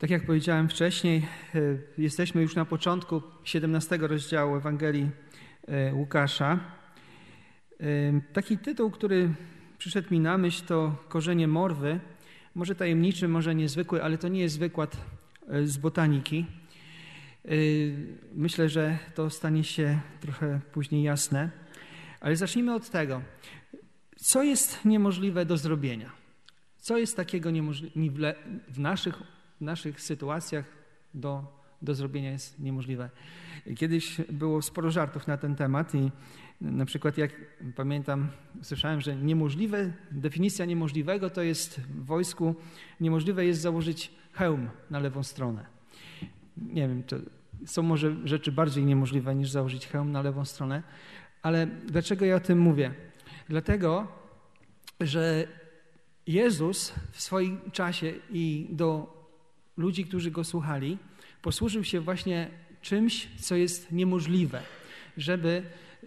Tak jak powiedziałem wcześniej, e, jesteśmy już na początku 17 rozdziału Ewangelii e, Łukasza. E, taki tytuł, który przyszedł mi na myśl, to Korzenie Morwy. Może tajemniczy, może niezwykły, ale to nie jest wykład z botaniki. Myślę, że to stanie się trochę później jasne. Ale zacznijmy od tego. Co jest niemożliwe do zrobienia? Co jest takiego niemożliwe w naszych naszych sytuacjach do, do zrobienia jest niemożliwe. Kiedyś było sporo żartów na ten temat i na przykład jak pamiętam, słyszałem, że niemożliwe, definicja niemożliwego to jest w wojsku, niemożliwe jest założyć hełm na lewą stronę. Nie wiem, to są może rzeczy bardziej niemożliwe niż założyć hełm na lewą stronę, ale dlaczego ja o tym mówię? Dlatego, że Jezus w swoim czasie i do ludzi, którzy go słuchali, posłużył się właśnie czymś, co jest niemożliwe, żeby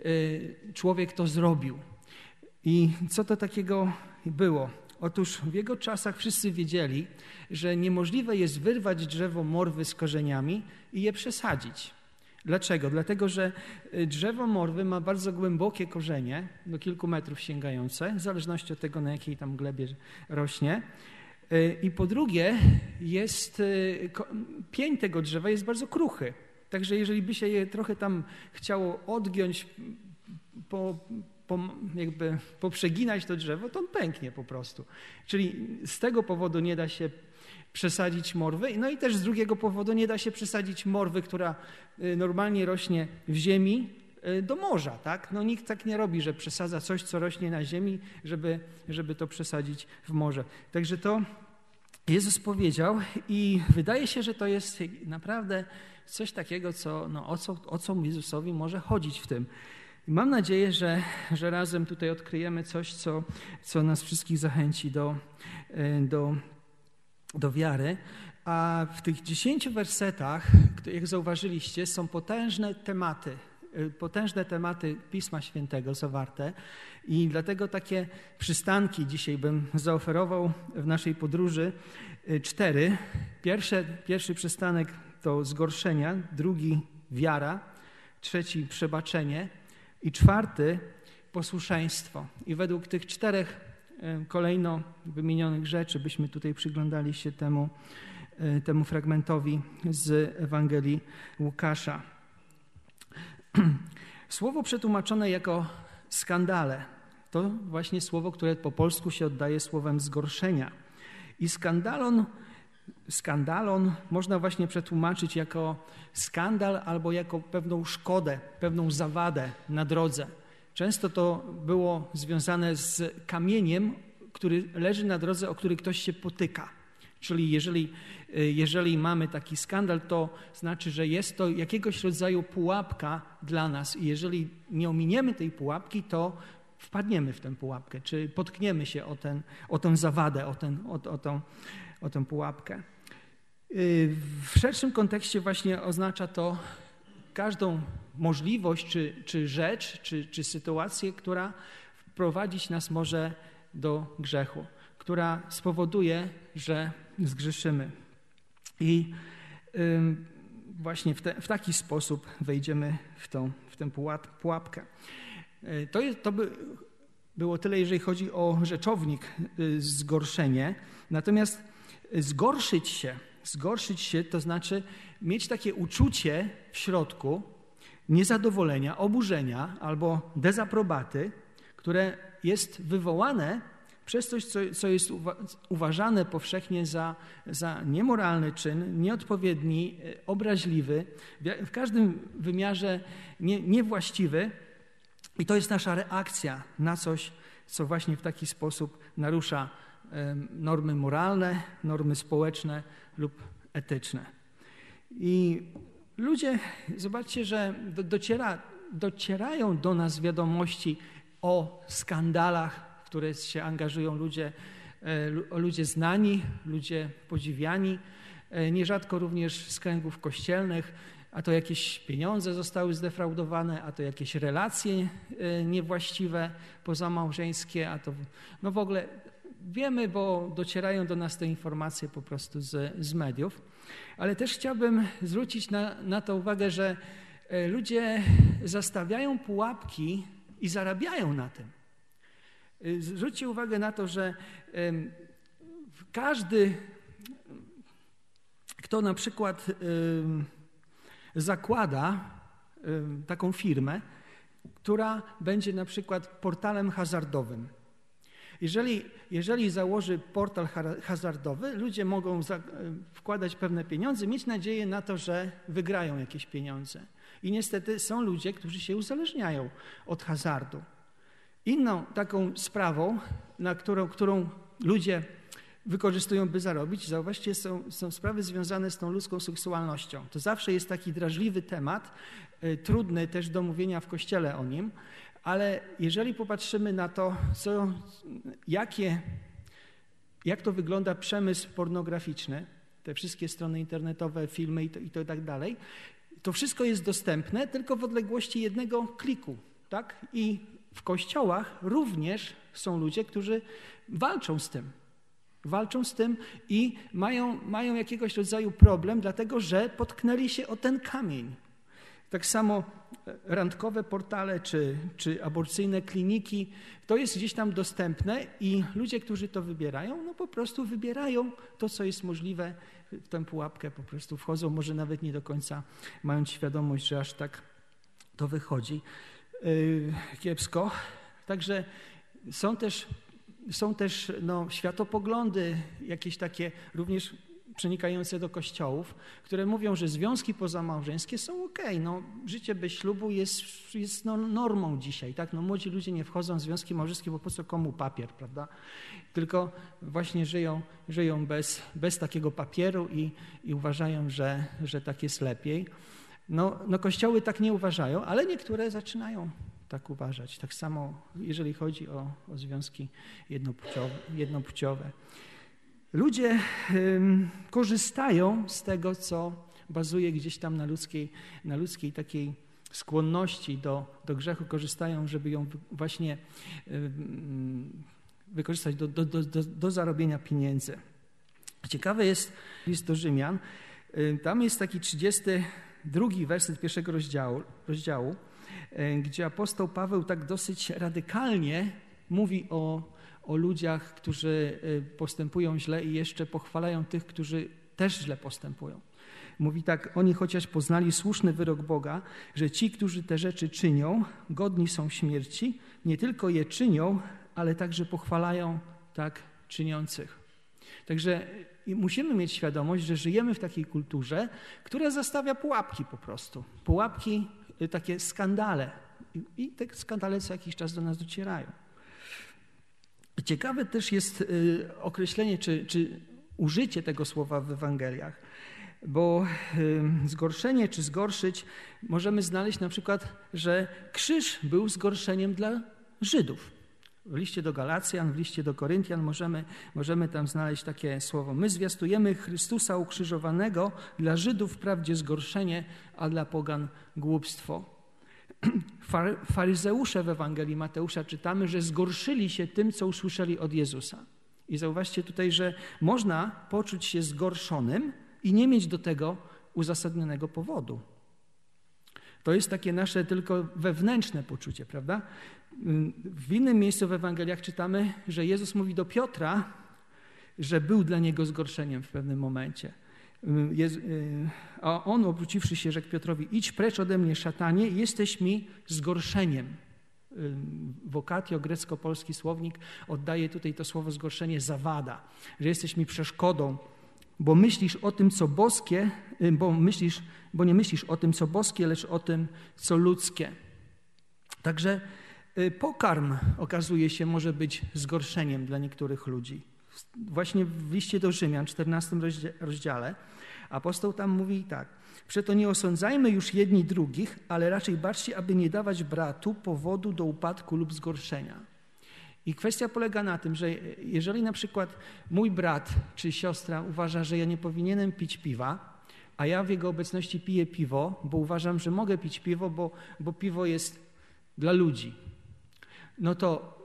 y, człowiek to zrobił. I co to takiego było? Otóż w jego czasach wszyscy wiedzieli, że niemożliwe jest wyrwać drzewo morwy z korzeniami i je przesadzić. Dlaczego? Dlatego, że y, drzewo morwy ma bardzo głębokie korzenie, do kilku metrów sięgające, w zależności od tego, na jakiej tam glebie rośnie. E, I po drugie, jest, e, pień tego drzewa jest bardzo kruchy. Także jeżeli by się je trochę tam chciało odgiąć, po, po, jakby poprzeginać to drzewo, to on pęknie po prostu. Czyli z tego powodu nie da się przesadzić morwy, no i też z drugiego powodu nie da się przesadzić morwy, która e, normalnie rośnie w ziemi, do morza. Tak? No, nikt tak nie robi, że przesadza coś, co rośnie na ziemi, żeby, żeby to przesadzić w morze. Także to Jezus powiedział i wydaje się, że to jest naprawdę coś takiego, co, no, o, co, o co Jezusowi może chodzić w tym. Mam nadzieję, że, że razem tutaj odkryjemy coś, co, co nas wszystkich zachęci do, e, do, do wiary. A w tych dziesięciu wersetach, jak zauważyliście, są potężne tematy, potężne tematy Pisma Świętego zawarte. I dlatego takie przystanki dzisiaj bym zaoferował w naszej podróży. Y, cztery. Pierwsze, pierwszy przystanek to zgorszenia, drugi wiara, trzeci przebaczenie i czwarty posłuszeństwo. I według tych czterech y, kolejno wymienionych rzeczy byśmy tutaj przyglądali się temu, y, temu fragmentowi z Ewangelii Łukasza. Słowo przetłumaczone jako skandale to właśnie słowo, które po polsku się oddaje słowem zgorszenia. I skandalon, skandalon można właśnie przetłumaczyć jako skandal albo jako pewną szkodę, pewną zawadę na drodze. Często to było związane z kamieniem, który leży na drodze, o który ktoś się potyka. Czyli jeżeli, jeżeli mamy taki skandal, to znaczy, że jest to jakiegoś rodzaju pułapka dla nas i jeżeli nie ominiemy tej pułapki, to wpadniemy w tę pułapkę, czy potkniemy się o, ten, o tę zawadę, o, ten, o, o, tą, o tę pułapkę. Y, w szerszym kontekście właśnie oznacza to każdą możliwość, czy, czy rzecz, czy, czy sytuację, która wprowadzić nas może do grzechu, która spowoduje, że zgrzeszymy. I właśnie w, te, w taki sposób wejdziemy w, tą, w tę pułapkę. E, to, jest, to by było tyle, jeżeli chodzi o rzeczownik y, zgorszenie. Natomiast zgorszyć się, zgorszyć się to znaczy mieć takie uczucie w środku niezadowolenia, oburzenia albo dezaprobaty, które jest wywołane przez coś, co, co jest uważane powszechnie za, za niemoralny czyn, nieodpowiedni, e, obraźliwy, w każdym wymiarze nie, niewłaściwy, i to jest nasza reakcja na coś, co właśnie w taki sposób narusza normy moralne, normy społeczne lub etyczne. I ludzie, zobaczcie, że dociera, docierają do nas wiadomości o skandalach, w które się angażują ludzie, e, ludzie znani, ludzie podziwiani, e, nierzadko również z kręgów kościelnych, a to jakieś pieniądze zostały zdefraudowane, a to jakieś relacje e, niewłaściwe pozamałżeńskie, a to no w ogóle Wiemy, bo docierają do nas te informacje po prostu z, z mediów, ale też chciałbym zwrócić na, na to uwagę, że ludzie zastawiają pułapki i zarabiają na tym. E, zwróćcie uwagę na to, że każdy, kto na przykład zakłada taką firmę, która będzie na przykład portalem hazardowym. Jeżeli, jeżeli założy portal hazardowy, ludzie mogą wkładać pewne pieniądze, mieć nadzieję na to, że wygrają jakieś pieniądze. I niestety są ludzie, którzy się uzależniają od hazardu. Inną taką sprawą, na którą, którą ludzie wykorzystują, by zarobić, zauważcie, są, są sprawy związane z tą ludzką seksualnością. To zawsze jest taki drażliwy temat, y, trudny też do mówienia w kościele o nim, ale jeżeli popatrzymy na to, co, jakie, jak to wygląda przemysł pornograficzny, te wszystkie strony internetowe, filmy i to, i to tak dalej, to wszystko jest dostępne tylko w odległości jednego kliku. Tak? I w kościołach również są ludzie, którzy walczą z tym. Walczą z tym i mają, mają jakiegoś rodzaju problem, dlatego że potknęli się o ten kamień. Tak samo e, randkowe portale czy, czy aborcyjne kliniki, to jest gdzieś tam dostępne i ludzie, którzy to wybierają, no po prostu wybierają to, co jest możliwe, w tę pułapkę po prostu wchodzą, może nawet nie do końca mając świadomość, że aż tak to wychodzi kiepsko. Także są też, są też no, światopoglądy jakieś takie również przenikające do kościołów, które mówią, że związki pozamałżeńskie są ok. No, życie bez ślubu jest, jest no, normą dzisiaj. Tak? No, młodzi ludzie nie wchodzą w związki małżeńskie, bo po co komu papier, prawda? Tylko właśnie żyją, żyją bez, bez takiego papieru i, i uważają, że, że tak jest lepiej. No, no kościoły tak nie uważają, ale niektóre zaczynają tak uważać. Tak samo jeżeli chodzi o, o związki jednopłciowe. jednopłciowe. Ludzie korzystają z tego, co bazuje gdzieś tam na ludzkiej, na ludzkiej takiej skłonności do, do grzechu, korzystają, żeby ją właśnie wykorzystać do, do, do, do zarobienia pieniędzy. Ciekawe jest list do Rzymian. Tam jest taki 32 werset pierwszego rozdziału, rozdziału, gdzie apostoł Paweł tak dosyć radykalnie mówi o o ludziach, którzy y, postępują źle i jeszcze pochwalają tych, którzy też źle postępują. Mówi tak, oni chociaż poznali słuszny wyrok Boga, że ci, którzy te rzeczy czynią, godni są śmierci, nie tylko je czynią, ale także pochwalają tak czyniących. Także musimy mieć świadomość, że żyjemy w takiej kulturze, która zastawia pułapki po prostu. Pułapki, y, takie skandale. I te skandale co jakiś czas do nas docierają. Ciekawe też jest y, określenie, czy, czy użycie tego słowa w Ewangeliach, bo y, zgorszenie czy zgorszyć możemy znaleźć na przykład, że krzyż był zgorszeniem dla Żydów. W liście do Galacjan, w liście do Koryntian możemy, możemy tam znaleźć takie słowo. My zwiastujemy Chrystusa ukrzyżowanego, dla Żydów wprawdzie zgorszenie, a dla pogan głupstwo. faryzeusze w Ewangelii Mateusza czytamy, że zgorszyli się tym, co usłyszeli od Jezusa. I zauważcie tutaj, że można poczuć się zgorszonym i nie mieć do tego uzasadnionego powodu. To jest takie nasze tylko wewnętrzne poczucie, prawda? W innym miejscu w Ewangeliach czytamy, że Jezus mówi do Piotra, że był dla niego zgorszeniem w pewnym momencie. Y, a on obróciwszy się rzekł Piotrowi, idź precz ode mnie szatanie, jesteś mi zgorszeniem. Y, Vocatio, grecko-polski słownik, oddaje tutaj to słowo zgorszenie zawada, że jesteś mi przeszkodą, bo myślisz o tym, co boskie, y, bo, myślisz, bo nie myślisz o tym, co boskie, lecz o tym, co ludzkie. Także pokarm okazuje się może być zgorszeniem dla niektórych ludzi. Właśnie w liście do Rzymian, 14 rozdziale, apostoł tam mówi tak. Przeto nie osądzajmy już jedni drugich, ale raczej baczcie, aby nie dawać bratu powodu do upadku lub zgorszenia. I kwestia polega na tym, że jeżeli na przykład mój brat czy siostra uważa, że ja nie powinienem pić piwa, a ja w jego obecności piję piwo, bo uważam, że mogę pić piwo, bo, bo piwo jest dla ludzi, no to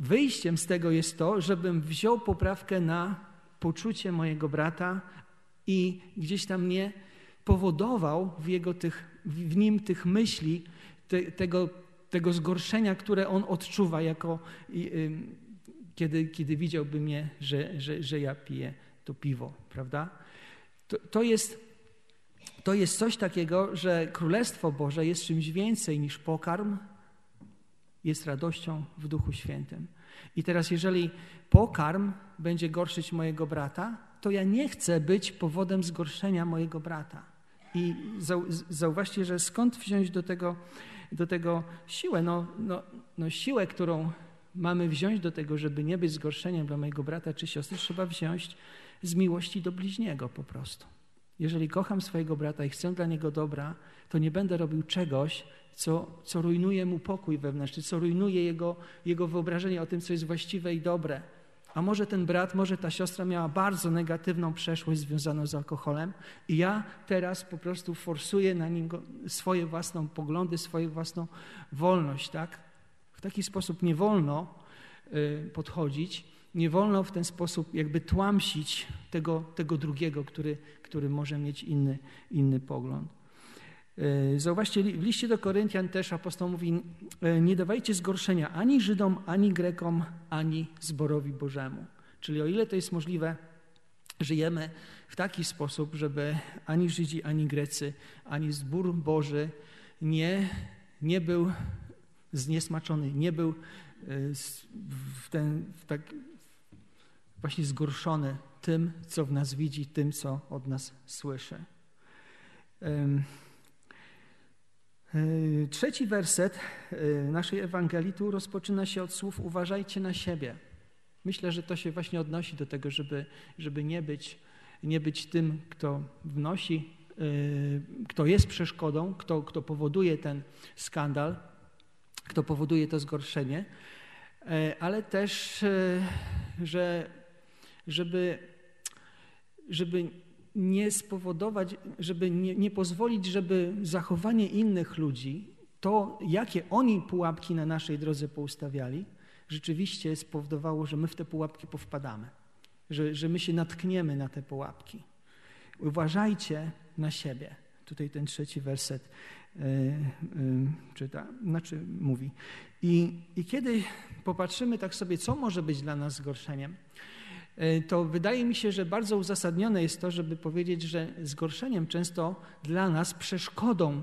wyjściem z tego jest to, żebym wziął poprawkę na poczucie mojego brata i gdzieś tam nie powodował w, jego tych, w nim tych myśli, te, tego, tego zgorszenia, które on odczuwa, jako, kiedy, kiedy widziałby mnie, że, że, że ja piję to piwo, prawda? To, to, jest, to jest coś takiego, że Królestwo Boże jest czymś więcej niż pokarm, jest radością w Duchu Świętym. I teraz, jeżeli pokarm będzie gorszyć mojego brata, to ja nie chcę być powodem zgorszenia mojego brata. I zauważcie, że skąd wziąć do tego, do tego siłę? No, no, no siłę, którą mamy wziąć do tego, żeby nie być zgorszeniem dla mojego brata czy siostry, trzeba wziąć z miłości do bliźniego po prostu. Jeżeli kocham swojego brata i chcę dla niego dobra, to nie będę robił czegoś, co, co rujnuje mu pokój wewnętrzny, co rujnuje jego, jego wyobrażenie o tym, co jest właściwe i dobre. A może ten brat, może ta siostra miała bardzo negatywną przeszłość związaną z alkoholem i ja teraz po prostu forsuję na nim swoje własne poglądy, swoją własną wolność, tak? W taki sposób nie wolno y, podchodzić, nie wolno w ten sposób jakby tłamsić tego, tego drugiego, który, który może mieć inny, inny pogląd. Y, zauważcie, w liście do Koryntian też apostoł mówi, y, nie dawajcie zgorszenia ani Żydom, ani Grekom, ani zborowi Bożemu. Czyli o ile to jest możliwe, żyjemy w taki sposób, żeby ani Żydzi, ani Grecy, ani zbór Boży nie, nie był zniesmaczony, nie był y, w ten, w tak właśnie zgorszony tym, co w nas widzi, tym, co od nas słyszy. Y, trzeci werset y, naszej Ewangelii tu rozpoczyna się od słów uważajcie na siebie. Myślę, że to się właśnie odnosi do tego, żeby, żeby nie, być, nie być tym, kto wnosi, kto jest przeszkodą, kto, kto powoduje ten skandal, kto powoduje to zgorszenie, ale też, że, żeby, żeby nie spowodować, żeby nie, nie pozwolić, żeby zachowanie innych ludzi, to jakie oni pułapki na naszej drodze poustawiali, rzeczywiście spowodowało, że my w te pułapki powpadamy, że, że my się natkniemy na te pułapki. Uważajcie na siebie. Tutaj ten trzeci werset E, e, czyta, znaczy mówi. I, I kiedy popatrzymy tak sobie, co może być dla nas zgorszeniem, to wydaje mi się, że bardzo uzasadnione jest to, żeby powiedzieć, że zgorszeniem często dla nas przeszkodą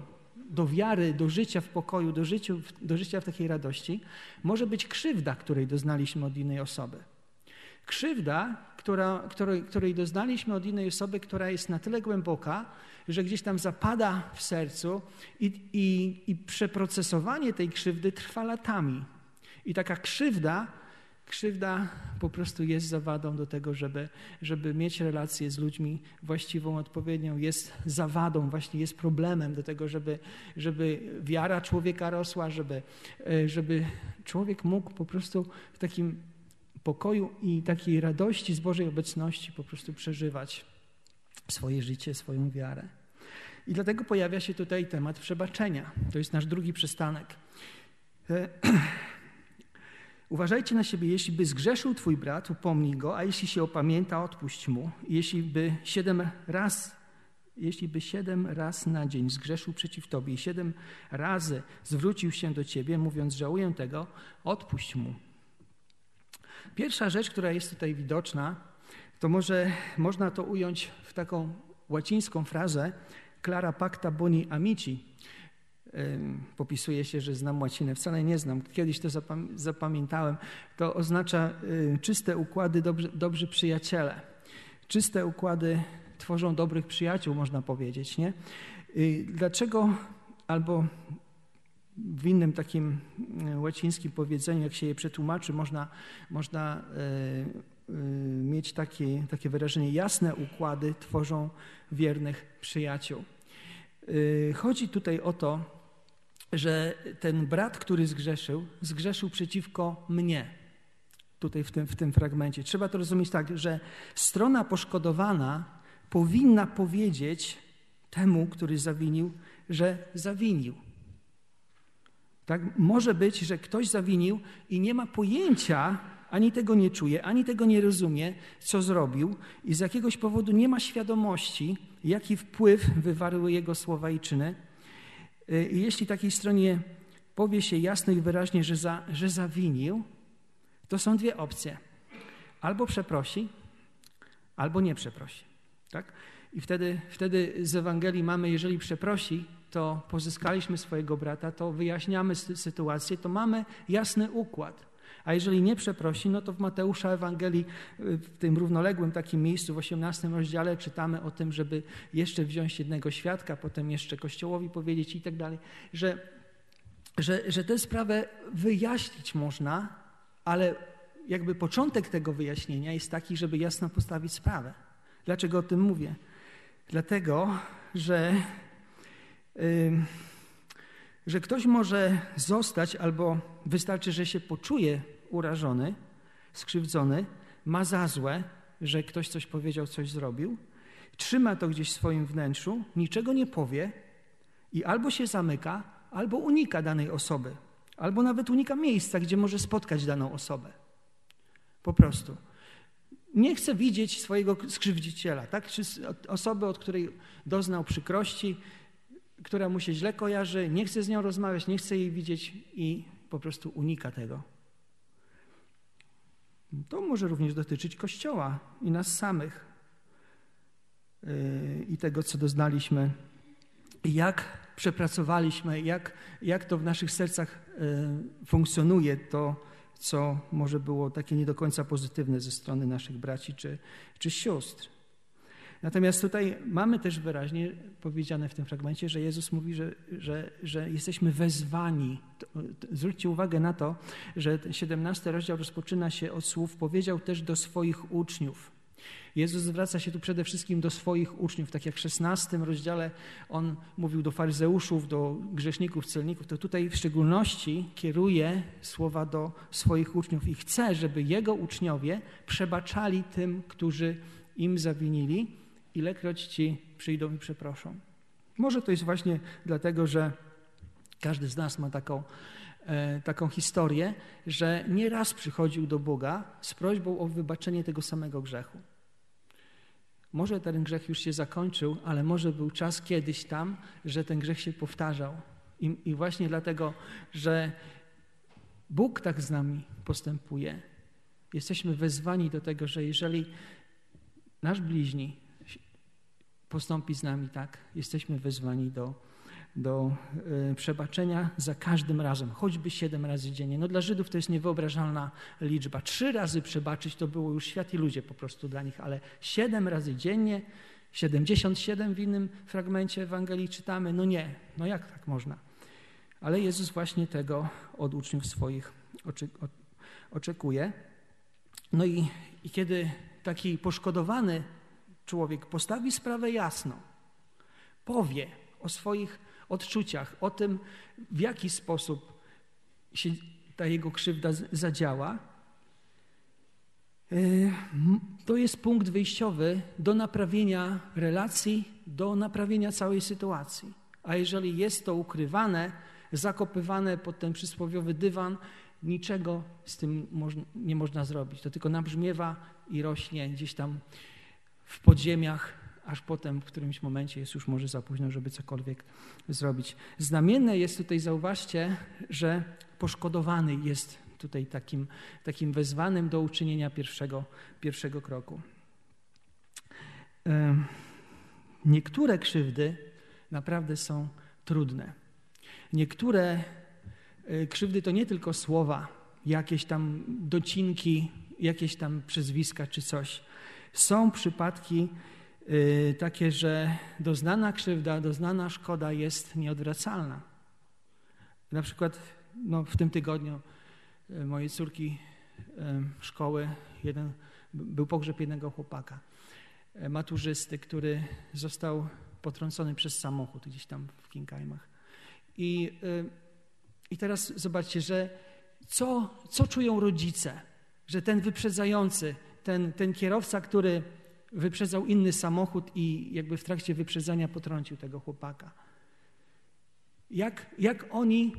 do wiary, do życia w pokoju, do, życiu, do życia w takiej radości, może być krzywda, której doznaliśmy od innej osoby. Krzywda, która, której, której doznaliśmy od innej osoby, która jest na tyle głęboka, że gdzieś tam zapada w sercu i, i, i przeprocesowanie tej krzywdy trwa latami. I taka krzywda, krzywda po prostu jest zawadą do tego, żeby, żeby mieć relację z ludźmi właściwą, odpowiednią, jest zawadą, właśnie jest problemem do tego, żeby, żeby wiara człowieka rosła, żeby, e, żeby człowiek mógł po prostu w takim pokoju i takiej radości z Bożej obecności po prostu przeżywać swoje życie, swoją wiarę. I dlatego pojawia się tutaj temat przebaczenia. To jest nasz drugi przystanek. Uważajcie na siebie, jeśli by zgrzeszył twój brat, upomnij go, a jeśli się opamięta, odpuść mu. Jeśli by siedem raz, jeśli by siedem raz na dzień zgrzeszył przeciw tobie i siedem razy zwrócił się do ciebie, mówiąc, żałuję tego, odpuść mu. Pierwsza rzecz, która jest tutaj widoczna, to może można to ująć w taką łacińską frazę clara pacta boni amici. Popisuje się, że znam łacinę. Wcale nie znam. Kiedyś to zapamiętałem. To oznacza y, czyste układy, dobrzy, dobrzy przyjaciele. Czyste układy tworzą dobrych przyjaciół, można powiedzieć. Nie? Y, dlaczego albo w innym takim e, łacińskim powiedzeniu, jak się je przetłumaczy, można, można mieć takie, takie wyrażenie: jasne układy tworzą wiernych przyjaciół. Chodzi tutaj o to, że ten brat, który zgrzeszył, zgrzeszył przeciwko mnie. Tutaj w tym, w tym fragmencie. Trzeba to rozumieć tak, że strona poszkodowana powinna powiedzieć temu, który zawinił, że zawinił. Tak? Może być, że ktoś zawinił i nie ma pojęcia, ani tego nie czuje, ani tego nie rozumie, co zrobił, i z jakiegoś powodu nie ma świadomości, jaki wpływ wywarły jego słowa i czyny. Y, I jeśli takiej stronie powie się jasno i wyraźnie, że, za, że zawinił, to są dwie opcje. Albo przeprosi, albo nie przeprosi. Tak? I wtedy, wtedy z Ewangelii mamy, jeżeli przeprosi, to pozyskaliśmy swojego brata, to wyjaśniamy sytuację, to mamy jasny układ. A jeżeli nie przeprosi, no to w Mateusza Ewangelii, y, w tym równoległym takim miejscu, w 18 rozdziale, czytamy o tym, żeby jeszcze wziąć jednego świadka, potem jeszcze Kościołowi powiedzieć i tak dalej, że, że, że tę sprawę wyjaśnić można, ale jakby początek tego wyjaśnienia jest taki, żeby jasno postawić sprawę. Dlaczego o tym mówię? Dlatego, że, yy, że ktoś może zostać albo wystarczy, że się poczuje urażony, skrzywdzony, ma za złe, że ktoś coś powiedział, coś zrobił, trzyma to gdzieś w swoim wnętrzu, niczego nie powie i albo się zamyka, albo unika danej osoby, albo nawet unika miejsca, gdzie może spotkać daną osobę. Po prostu. Nie chce widzieć swojego skrzywdziciela, tak? Czy osoby, od której doznał przykrości, która mu się źle kojarzy, nie chce z nią rozmawiać, nie chce jej widzieć i po prostu unika tego. To może również dotyczyć Kościoła i nas samych yy, i tego, co doznaliśmy, jak przepracowaliśmy, jak, jak to w naszych sercach yy, funkcjonuje, to co może było takie nie do końca pozytywne ze strony naszych braci czy, czy sióstr. Natomiast tutaj mamy też wyraźnie powiedziane w tym fragmencie, że Jezus mówi, że, że, że jesteśmy wezwani. Zwróćcie uwagę na to, że 17 rozdział rozpoczyna się od słów powiedział też do swoich uczniów. Jezus zwraca się tu przede wszystkim do swoich uczniów, tak jak w 16 rozdziale on mówił do faryzeuszów, do grzeszników, celników, to tutaj w szczególności kieruje słowa do swoich uczniów i chce, żeby jego uczniowie przebaczali tym, którzy im zawinili, ilekroć ci przyjdą i przeproszą. Może to jest właśnie dlatego, że każdy z nas ma taką, e, taką historię, że nieraz przychodził do Boga z prośbą o wybaczenie tego samego grzechu. Może ten grzech już się zakończył, ale może był czas kiedyś tam, że ten grzech się powtarzał. I, i właśnie dlatego, że Bóg tak z nami postępuje, jesteśmy wezwani do tego, że jeżeli nasz bliźni postąpi z nami tak, jesteśmy wezwani do, do y, przebaczenia za każdym razem, choćby siedem razy dziennie. No dla Żydów to jest niewyobrażalna liczba. Trzy razy przebaczyć to było już świat i ludzie po prostu dla nich, ale siedem razy dziennie, 77 w innym fragmencie Ewangelii czytamy, no nie, no jak tak można? Ale Jezus właśnie tego od uczniów swoich oczekuje. No i, i kiedy taki poszkodowany człowiek postawi sprawę jasno, powie o swoich odczuciach, o tym, w jaki sposób się ta jego krzywda zadziała, e, to jest punkt wyjściowy do naprawienia relacji, do naprawienia całej sytuacji. A jeżeli jest to ukrywane, zakopywane pod ten przysłowiowy dywan, niczego z tym nie można zrobić. To tylko nabrzmiewa i rośnie gdzieś tam w podziemiach, aż potem w którymś momencie jest już może za późno, żeby cokolwiek zrobić. Znamienne jest tutaj, zauważcie, że poszkodowany jest tutaj takim, takim wezwanym do uczynienia pierwszego, pierwszego kroku. Niektóre krzywdy naprawdę są trudne. Niektóre e, krzywdy to nie tylko słowa, jakieś tam docinki, jakieś tam przezwiska czy coś. Są przypadki y, takie, że doznana krzywda, doznana szkoda jest nieodwracalna. Na przykład no, w tym tygodniu y, mojej córki y, szkoły jeden, był pogrzeb jednego chłopaka, maturzysty, który został potrącony przez samochód gdzieś tam w Kinkajmach. I, i teraz zobaczcie, że co, co czują rodzice, że ten wyprzedzający ten, ten kierowca, który wyprzedzał inny samochód i jakby w trakcie wyprzedzania potrącił tego chłopaka. Jak, jak oni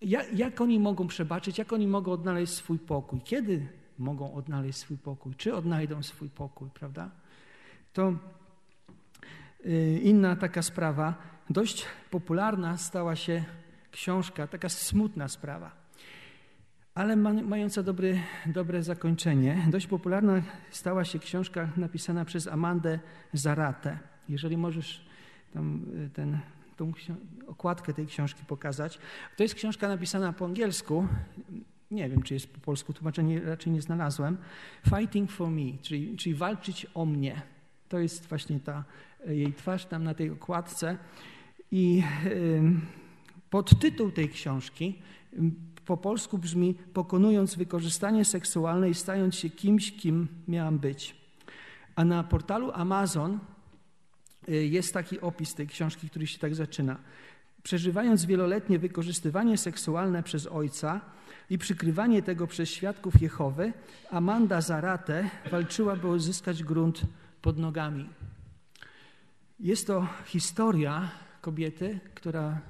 jak, jak oni mogą przebaczyć, jak oni mogą odnaleźć swój pokój, kiedy mogą odnaleźć swój pokój, czy odnajdą swój pokój, prawda? To y, inna taka sprawa, dość popularna stała się książka, taka smutna sprawa, ale mająca dobry, dobre zakończenie. Dość popularna stała się książka napisana przez Amandę Zaratę. Jeżeli możesz tam y, ten, tą okładkę tej książki pokazać. To jest książka napisana po angielsku. Nie wiem, czy jest po polsku tłumaczenie, raczej nie znalazłem. Fighting for me, czyli, czyli walczyć o mnie. To jest właśnie ta jej twarz tam na tej okładce. I podtytuł tej książki po polsku brzmi Pokonując wykorzystanie seksualne i stając się kimś, kim miałam być. A na portalu Amazon y, jest taki opis tej książki, który się tak zaczyna. Przeżywając wieloletnie wykorzystywanie seksualne przez ojca i przykrywanie tego przez świadków Jehowy, Amanda Zarate walczyła, by uzyskać grunt pod nogami. Jest to historia kobiety, która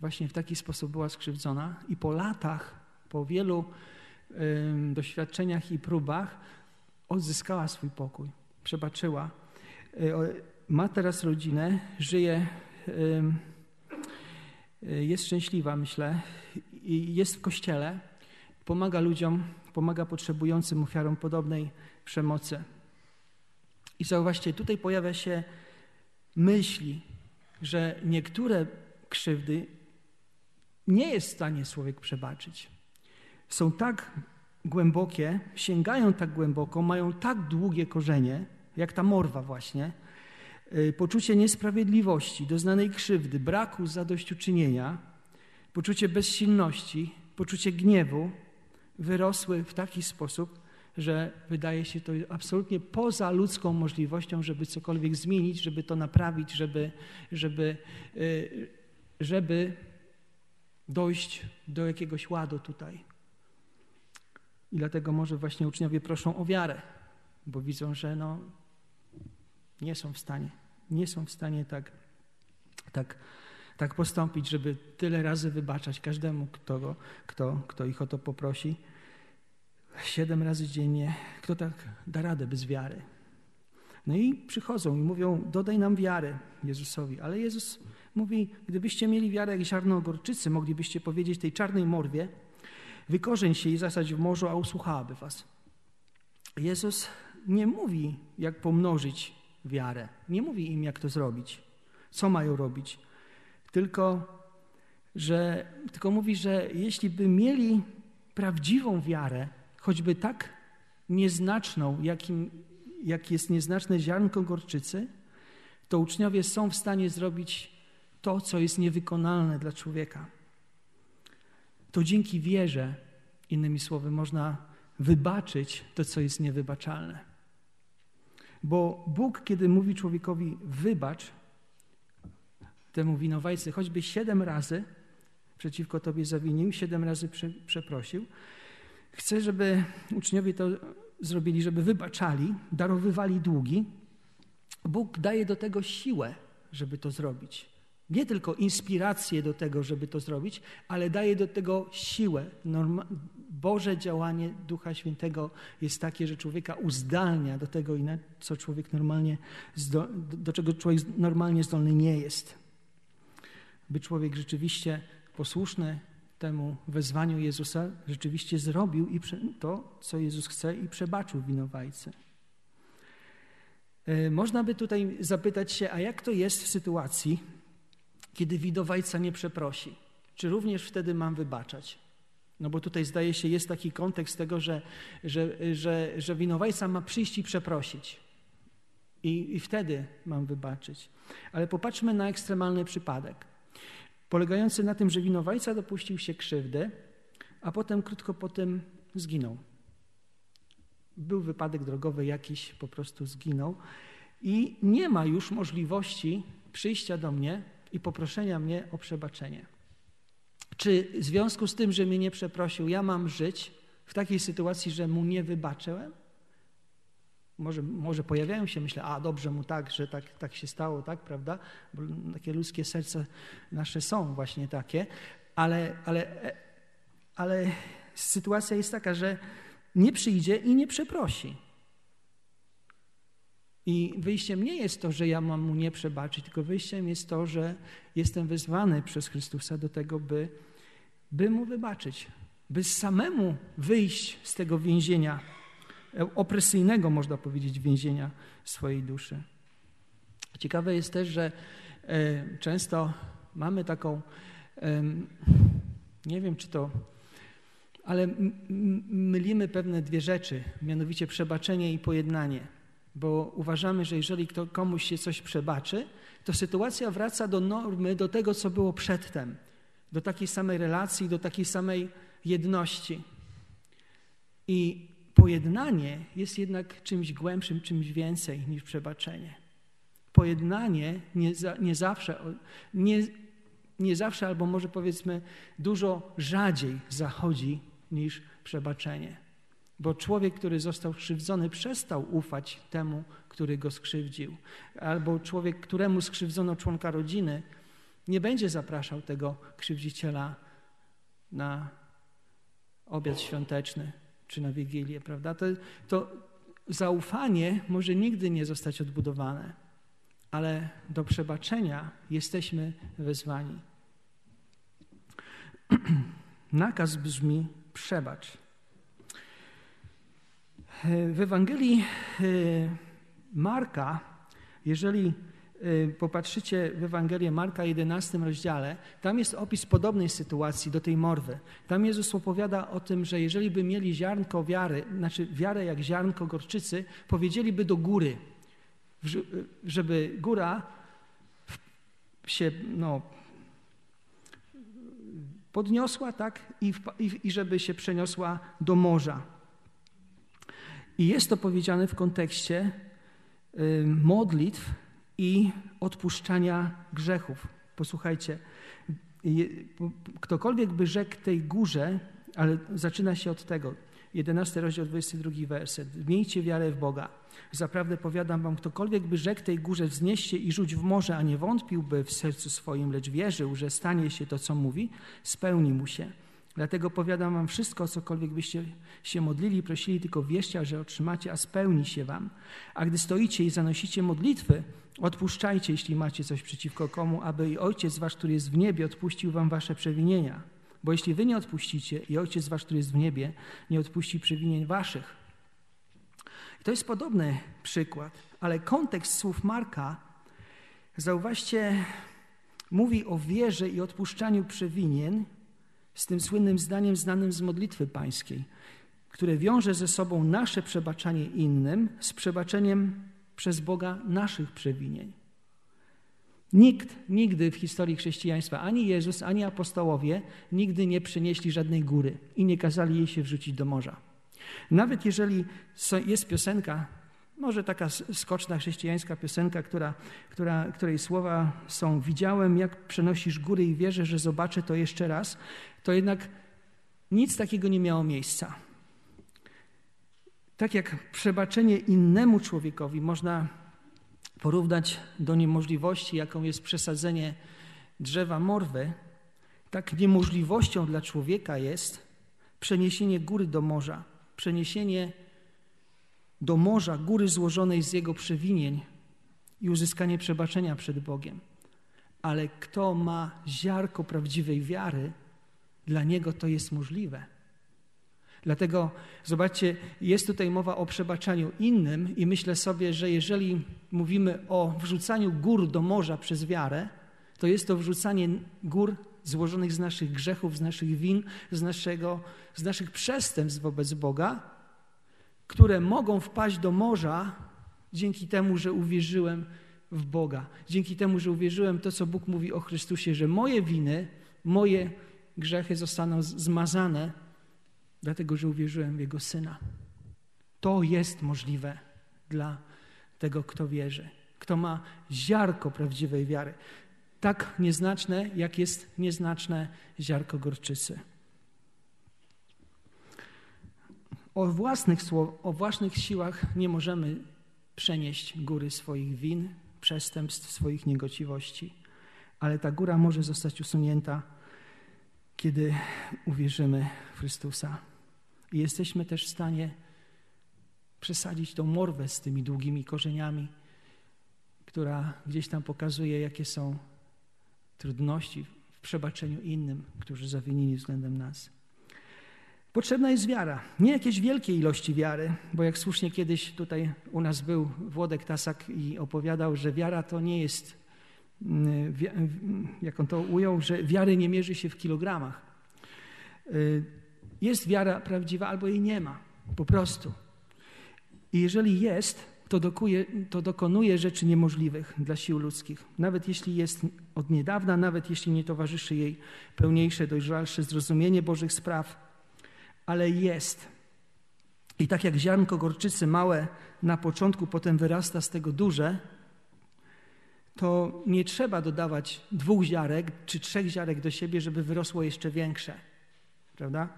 właśnie w taki sposób była skrzywdzona i po latach, po wielu doświadczeniach i próbach odzyskała swój pokój, przebaczyła. Y, ma teraz rodzinę, żyje, y, jest szczęśliwa, myślę, i jest w kościele, pomaga ludziom, pomaga potrzebującym ofiarom podobnej przemocy. I zauważcie, tutaj pojawia się myśli, że niektóre krzywdy nie jest w stanie człowiek przebaczyć. Są tak głębokie, sięgają tak głęboko, mają tak długie korzenie, jak ta morwa właśnie, y, poczucie niesprawiedliwości, doznanej krzywdy, braku zadośćuczynienia, poczucie bezsilności, poczucie gniewu wyrosły w taki sposób, że wydaje się to absolutnie poza ludzką możliwością, żeby cokolwiek zmienić, żeby to naprawić, żeby, żeby, y, żeby dojść do jakiegoś ładu tutaj. I dlatego może właśnie uczniowie proszą o wiarę, bo widzą, że no, nie są w stanie, nie są w stanie tak, tak, tak postąpić, żeby tyle razy wybaczać każdemu, kto, kto, kto ich o to poprosi. Siedem razy dziennie. Kto tak da radę bez wiary? No i przychodzą i mówią, dodaj nam wiary Jezusowi. Ale Jezus mówi, gdybyście mieli wiarę jak ziarno gorczycy, moglibyście powiedzieć tej czarnej morwie, wykorzeń się i zasadź w morzu, a usłuchałaby was. Jezus nie mówi, jak pomnożyć wiarę. Nie mówi im, jak to zrobić, co mają robić. Tylko, że, tylko mówi, że jeśli by mieli prawdziwą wiarę, choćby tak nieznaczną, jakim, jak jest nieznaczne ziarnko gorczycy, to uczniowie są w stanie zrobić to, co jest niewykonalne dla człowieka. To dzięki wierze, innymi słowy, można wybaczyć to, co jest niewybaczalne. Bo Bóg, kiedy mówi człowiekowi wybacz, temu winowajcy choćby siedem razy przeciwko tobie zawinił, siedem razy przeprosił, chce, żeby uczniowie to zrobili, żeby wybaczali, darowywali długi. Bóg daje do tego siłę, żeby to zrobić. Nie tylko inspirację do tego, żeby to zrobić, ale daje do tego siłę. Norma Boże działanie Ducha Świętego jest takie, że człowieka uzdalnia do tego, co człowiek normalnie, do czego człowiek normalnie zdolny nie jest. By człowiek rzeczywiście posłuszny temu wezwaniu Jezusa, rzeczywiście zrobił i to, co Jezus chce i przebaczył winowajcy. E, można by tutaj zapytać się, a jak to jest w sytuacji, kiedy winowajca nie przeprosi? Czy również wtedy mam wybaczać? No bo tutaj zdaje się, jest taki kontekst tego, że, że, że, że winowajca ma przyjść i przeprosić. I, I wtedy mam wybaczyć. Ale popatrzmy na ekstremalny przypadek, polegający na tym, że winowajca dopuścił się krzywdy, a potem krótko po tym zginął. Był wypadek drogowy jakiś, po prostu zginął. I nie ma już możliwości przyjścia do mnie i poproszenia mnie o przebaczenie. Czy w związku z tym, że mnie nie przeprosił, ja mam żyć w takiej sytuacji, że mu nie wybaczyłem? Może, może pojawiają się, myślę, a dobrze mu tak, że tak, tak się stało, tak, prawda? Bo takie ludzkie serca nasze są właśnie takie, ale, ale, ale sytuacja jest taka, że nie przyjdzie i nie przeprosi. I wyjściem nie jest to, że ja mam mu nie przebaczyć, tylko wyjściem jest to, że jestem wezwany przez Chrystusa do tego, by, by mu wybaczyć, by samemu wyjść z tego więzienia, opresyjnego, można powiedzieć, więzienia swojej duszy. Ciekawe jest też, że e, często mamy taką, nie wiem czy to, ale mylimy pewne dwie rzeczy, mianowicie przebaczenie i pojednanie bo uważamy, że jeżeli kto, komuś się coś przebaczy, to sytuacja wraca do normy, do tego, co było przedtem, do takiej samej relacji, do takiej samej jedności. I pojednanie jest jednak czymś głębszym, czymś więcej niż przebaczenie. Pojednanie nie, za, nie zawsze, nie, nie zawsze, albo może powiedzmy dużo rzadziej zachodzi niż przebaczenie. Bo człowiek, który został skrzywdzony, przestał ufać temu, który go skrzywdził. Albo człowiek, któremu skrzywdzono członka rodziny, nie będzie zapraszał tego krzywdziciela na obiad świąteczny czy na wigilię, prawda? To, to zaufanie może nigdy nie zostać odbudowane, ale do przebaczenia jesteśmy wezwani. Nakaz brzmi przebacz. W Ewangelii e, Marka, jeżeli e, popatrzycie w Ewangelię Marka 11 rozdziale, tam jest opis podobnej sytuacji do tej morwy. Tam Jezus opowiada o tym, że jeżeli by mieli ziarnko wiary, znaczy wiarę jak ziarnko gorczycy, powiedzieliby do góry, żeby góra się no, podniosła, tak, i, i, i żeby się przeniosła do morza. I jest to powiedziane w kontekście y, modlitw i odpuszczania grzechów. Posłuchajcie, ktokolwiek by rzekł tej górze, ale zaczyna się od tego, 11 rozdział, 22 werset. Miejcie wiarę w Boga. Zaprawdę powiadam wam, ktokolwiek by rzekł tej górze wznieście i rzuć w morze, a nie wątpiłby w sercu swoim, lecz wierzył, że stanie się to, co mówi, spełni mu się. Dlatego powiadam wam wszystko, cokolwiek byście się modlili, prosili, tylko wierzcie, że otrzymacie, a spełni się wam. A gdy stoicie i zanosicie modlitwy, odpuszczajcie, jeśli macie coś przeciwko komu, aby i Ojciec wasz, który jest w niebie, odpuścił wam wasze przewinienia. Bo jeśli wy nie odpuścicie i Ojciec wasz, który jest w niebie, nie odpuści przewinień waszych. I to jest podobny przykład, ale kontekst słów Marka, zauważcie, mówi o wierze i odpuszczaniu przewinień, z tym słynnym zdaniem znanym z modlitwy pańskiej, które wiąże ze sobą nasze przebaczanie innym z przebaczeniem przez Boga naszych przewinień. Nikt nigdy w historii chrześcijaństwa, ani Jezus, ani apostołowie, nigdy nie przynieśli żadnej góry i nie kazali jej się wrzucić do morza. Nawet jeżeli jest piosenka może taka skoczna chrześcijańska piosenka, która, która, której słowa są Widziałem, jak przenosisz góry i wierzę, że zobaczę to jeszcze raz, to jednak nic takiego nie miało miejsca. Tak jak przebaczenie innemu człowiekowi można porównać do niemożliwości, jaką jest przesadzenie drzewa morwy, tak niemożliwością dla człowieka jest przeniesienie góry do morza, przeniesienie do morza góry złożonej z jego przewinień i uzyskanie przebaczenia przed Bogiem. Ale kto ma ziarko prawdziwej wiary, dla niego to jest możliwe. Dlatego zobaczcie, jest tutaj mowa o przebaczaniu innym, i myślę sobie, że jeżeli mówimy o wrzucaniu gór do morza przez wiarę, to jest to wrzucanie gór złożonych z naszych grzechów, z naszych win, z, naszego, z naszych przestępstw wobec Boga, które mogą wpaść do morza dzięki temu, że uwierzyłem w Boga. Dzięki temu, że uwierzyłem to, co Bóg mówi o Chrystusie, że moje winy, moje grzechy zostaną zmazane, dlatego że uwierzyłem w Jego Syna. To jest możliwe dla tego, kto wierzy, kto ma ziarko prawdziwej wiary. Tak nieznaczne, jak jest nieznaczne ziarko gorczycy. O własnych, o własnych siłach nie możemy przenieść góry swoich win, przestępstw, swoich niegociwości, ale ta góra może zostać usunięta kiedy uwierzymy w Chrystusa. I jesteśmy też w stanie przesadzić tą morwę z tymi długimi korzeniami, która gdzieś tam pokazuje, jakie są trudności w przebaczeniu innym, którzy zawinili względem nas. Potrzebna jest wiara. Nie jakieś wielkie ilości wiary, bo jak słusznie kiedyś tutaj u nas był Włodek Tasak i opowiadał, że wiara to nie jest, mm, jak on to ujął, że wiary nie mierzy się w kilogramach. Y, jest wiara prawdziwa albo jej nie ma, po prostu. I jeżeli jest, to, dokuje, to dokonuje rzeczy niemożliwych dla sił ludzkich. Nawet jeśli jest od niedawna, nawet jeśli nie towarzyszy jej pełniejsze, dojrzalsze zrozumienie Bożych spraw, ale jest. I tak jak ziarnko gorczycy małe na początku, potem wyrasta z tego duże, to nie trzeba dodawać dwóch ziarek czy trzech ziarek do siebie, żeby wyrosło jeszcze większe. Prawda?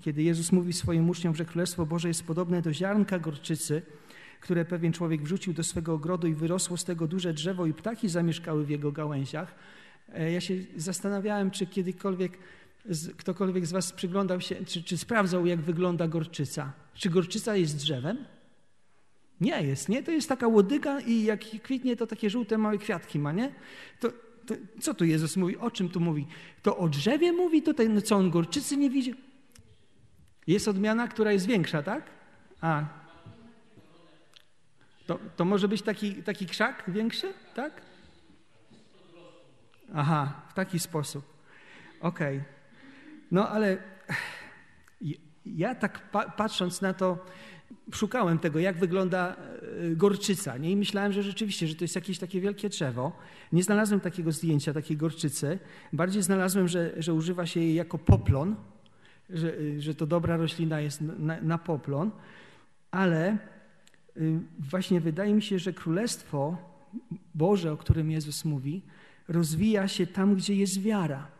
Kiedy Jezus mówi swoim uczniom, że Królestwo Boże jest podobne do ziarnka gorczycy, które pewien człowiek wrzucił do swego ogrodu i wyrosło z tego duże drzewo i ptaki zamieszkały w jego gałęziach, e, ja się zastanawiałem, czy kiedykolwiek ktokolwiek z Was przyglądał się, czy, czy sprawdzał, jak wygląda gorczyca. Czy gorczyca jest drzewem? Nie jest, nie? To jest taka łodyga i jak kwitnie, to takie żółte małe kwiatki ma, nie? To, to co tu Jezus mówi? O czym tu mówi? To o drzewie mówi tutaj? No co, on gorczycy nie widzi? Jest odmiana, która jest większa, tak? A. To, to może być taki, taki krzak większy, tak? Aha, w taki sposób. Okej. Okay. No ale ja tak patrząc na to, szukałem tego, jak wygląda e, gorczyca. Nie? I myślałem, że rzeczywiście, że to jest jakieś takie wielkie drzewo. Nie znalazłem takiego zdjęcia, takiej gorczycy. Bardziej znalazłem, że, że używa się jej jako poplon, że, że to dobra roślina jest na, na poplon. Ale y, właśnie wydaje mi się, że Królestwo Boże, o którym Jezus mówi, rozwija się tam, gdzie jest wiara.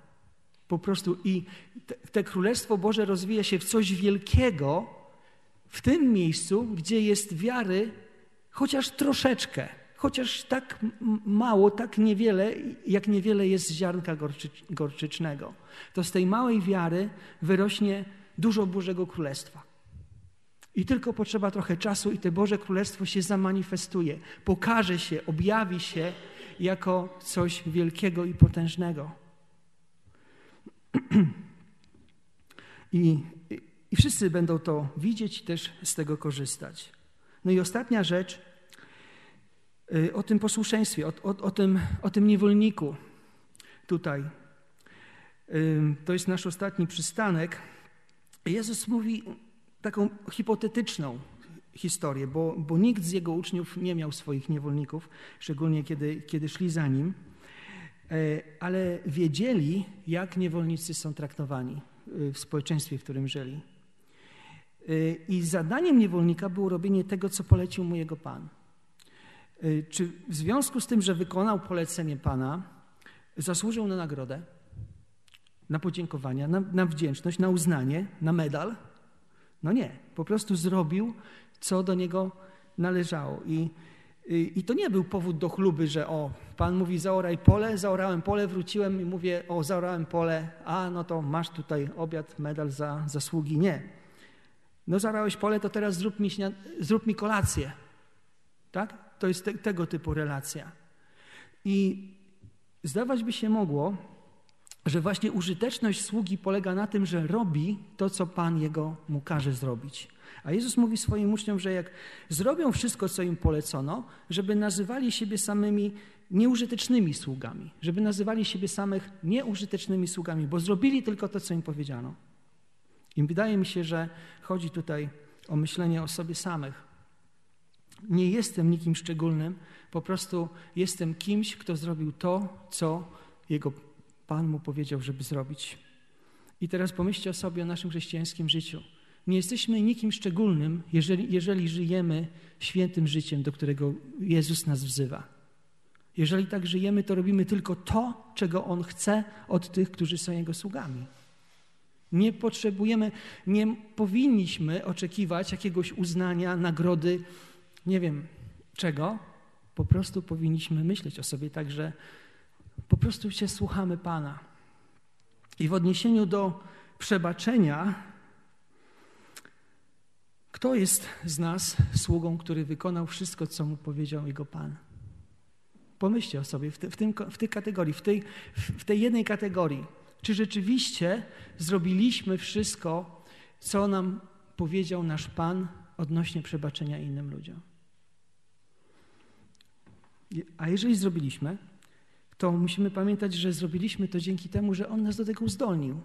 Po prostu i te, te Królestwo Boże rozwija się w coś wielkiego w tym miejscu, gdzie jest wiary chociaż troszeczkę, chociaż tak mało, tak niewiele, jak niewiele jest ziarnka gorczy, gorczycznego. To z tej małej wiary wyrośnie dużo Bożego Królestwa. I tylko potrzeba trochę czasu i to Boże Królestwo się zamanifestuje, pokaże się, objawi się jako coś wielkiego i potężnego. I, I wszyscy będą to widzieć i też z tego korzystać. No i ostatnia rzecz y, o tym posłuszeństwie, o, o, o, tym, o tym niewolniku tutaj. To jest nasz ostatni przystanek. Jezus mówi taką hipotetyczną historię, bo, bo nikt z jego uczniów nie miał swoich niewolników, szczególnie kiedy, kiedy szli za nim. E, ale wiedzieli, jak niewolnicy są traktowani e, w społeczeństwie, w którym żyli. E, I zadaniem niewolnika było robienie tego, co polecił mu jego pan. Czy w związku z tym, że wykonał polecenie pana, zasłużył na nagrodę, na podziękowania, na, na wdzięczność, na uznanie, na medal? No nie, po prostu zrobił, co do niego należało. I i to nie był powód do chluby, że o, Pan mówi zaoraj pole, zaorałem pole, wróciłem i mówię o, zaorałem pole, a no to masz tutaj obiad, medal za zasługi. Nie. No zaorałeś pole, to teraz zrób mi, zrób mi kolację. Tak? To jest te, tego typu relacja. I zdawać by się mogło, że właśnie użyteczność sługi polega na tym, że robi to, co Pan jego mu każe zrobić. A Jezus mówi swoim uczniom, że jak zrobią wszystko, co im polecono, żeby nazywali siebie samymi nieużytecznymi sługami, żeby nazywali siebie samych nieużytecznymi sługami, bo zrobili tylko to, co im powiedziano. I wydaje mi się, że chodzi tutaj o myślenie o sobie samych. Nie jestem nikim szczególnym, po prostu jestem kimś, kto zrobił to, co jego Pan mu powiedział, żeby zrobić. I teraz pomyślcie o sobie, o naszym chrześcijańskim życiu. Nie jesteśmy nikim szczególnym, jeżeli, jeżeli żyjemy świętym życiem, do którego Jezus nas wzywa. Jeżeli tak żyjemy, to robimy tylko to, czego On chce od tych, którzy są Jego sługami. Nie potrzebujemy, nie powinniśmy oczekiwać jakiegoś uznania, nagrody, nie wiem czego. Po prostu powinniśmy myśleć o sobie tak, że po prostu się słuchamy Pana. I w odniesieniu do przebaczenia, kto jest z nas sługą, który wykonał wszystko, co mu powiedział jego Pan? Pomyślcie o sobie w, te, w, tym, w tej kategorii, w tej, w tej jednej kategorii. Czy rzeczywiście zrobiliśmy wszystko, co nam powiedział nasz Pan odnośnie przebaczenia innym ludziom? A jeżeli zrobiliśmy, to musimy pamiętać, że zrobiliśmy to dzięki temu, że On nas do tego uzdolnił.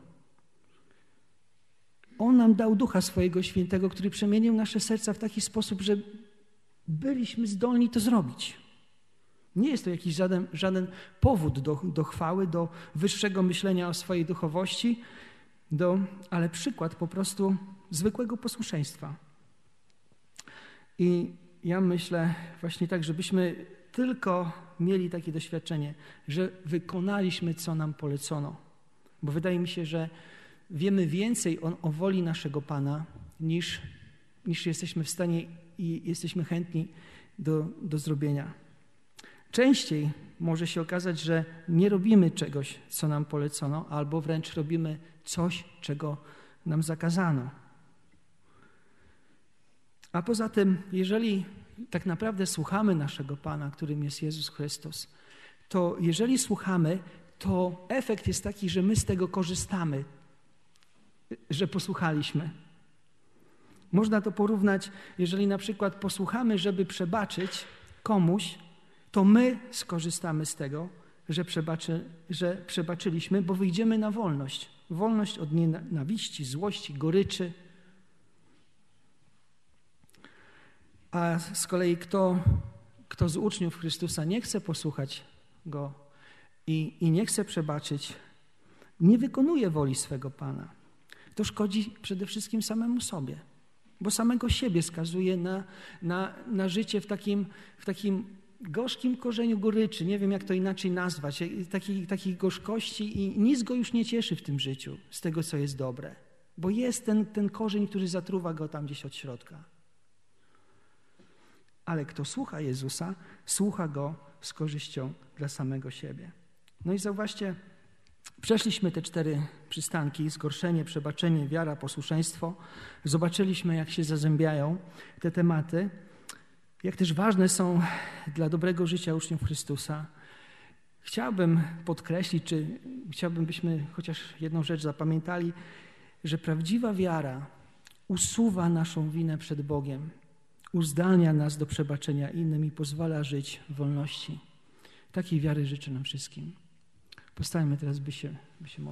On nam dał Ducha swojego Świętego, który przemienił nasze serca w taki sposób, że byliśmy zdolni to zrobić. Nie jest to jakiś żaden, żaden powód do, do chwały, do wyższego myślenia o swojej duchowości, do, ale przykład po prostu zwykłego posłuszeństwa. I ja myślę właśnie tak, żebyśmy tylko mieli takie doświadczenie, że wykonaliśmy, co nam polecono. Bo wydaje mi się, że wiemy więcej o, o woli naszego Pana, niż, niż jesteśmy w stanie i jesteśmy chętni do, do zrobienia. Częściej może się okazać, że nie robimy czegoś, co nam polecono, albo wręcz robimy coś, czego nam zakazano. A poza tym, jeżeli tak naprawdę słuchamy naszego Pana, którym jest Jezus Chrystus, to jeżeli słuchamy, to efekt jest taki, że my z tego korzystamy, że posłuchaliśmy. Można to porównać, jeżeli na przykład posłuchamy, żeby przebaczyć komuś, to my skorzystamy z tego, że, przebaczy, że przebaczyliśmy, bo wyjdziemy na wolność. Wolność od nienawiści, złości, goryczy. A z kolei kto, kto z uczniów Chrystusa nie chce posłuchać Go i, i nie chce przebaczyć, nie wykonuje woli swego Pana. To szkodzi przede wszystkim samemu sobie, bo samego siebie skazuje na, na, na życie w takim, w takim gorzkim korzeniu goryczy, nie wiem jak to inaczej nazwać, takiej, takiej gorzkości i nic go już nie cieszy w tym życiu z tego, co jest dobre, bo jest ten, ten korzeń, który zatruwa go tam gdzieś od środka. Ale kto słucha Jezusa, słucha Go z korzyścią dla samego siebie. No i zauważcie, przeszliśmy te cztery przystanki, zgorszenie, przebaczenie, wiara, posłuszeństwo. Zobaczyliśmy, jak się zazębiają te tematy jak też ważne są dla dobrego życia uczniów Chrystusa. Chciałbym podkreślić, czy chciałbym, byśmy chociaż jedną rzecz zapamiętali, że prawdziwa wiara usuwa naszą winę przed Bogiem, uzdalnia nas do przebaczenia innym i pozwala żyć w wolności. Takiej wiary życzę nam wszystkim. Postajmy teraz, by się, by się modlić.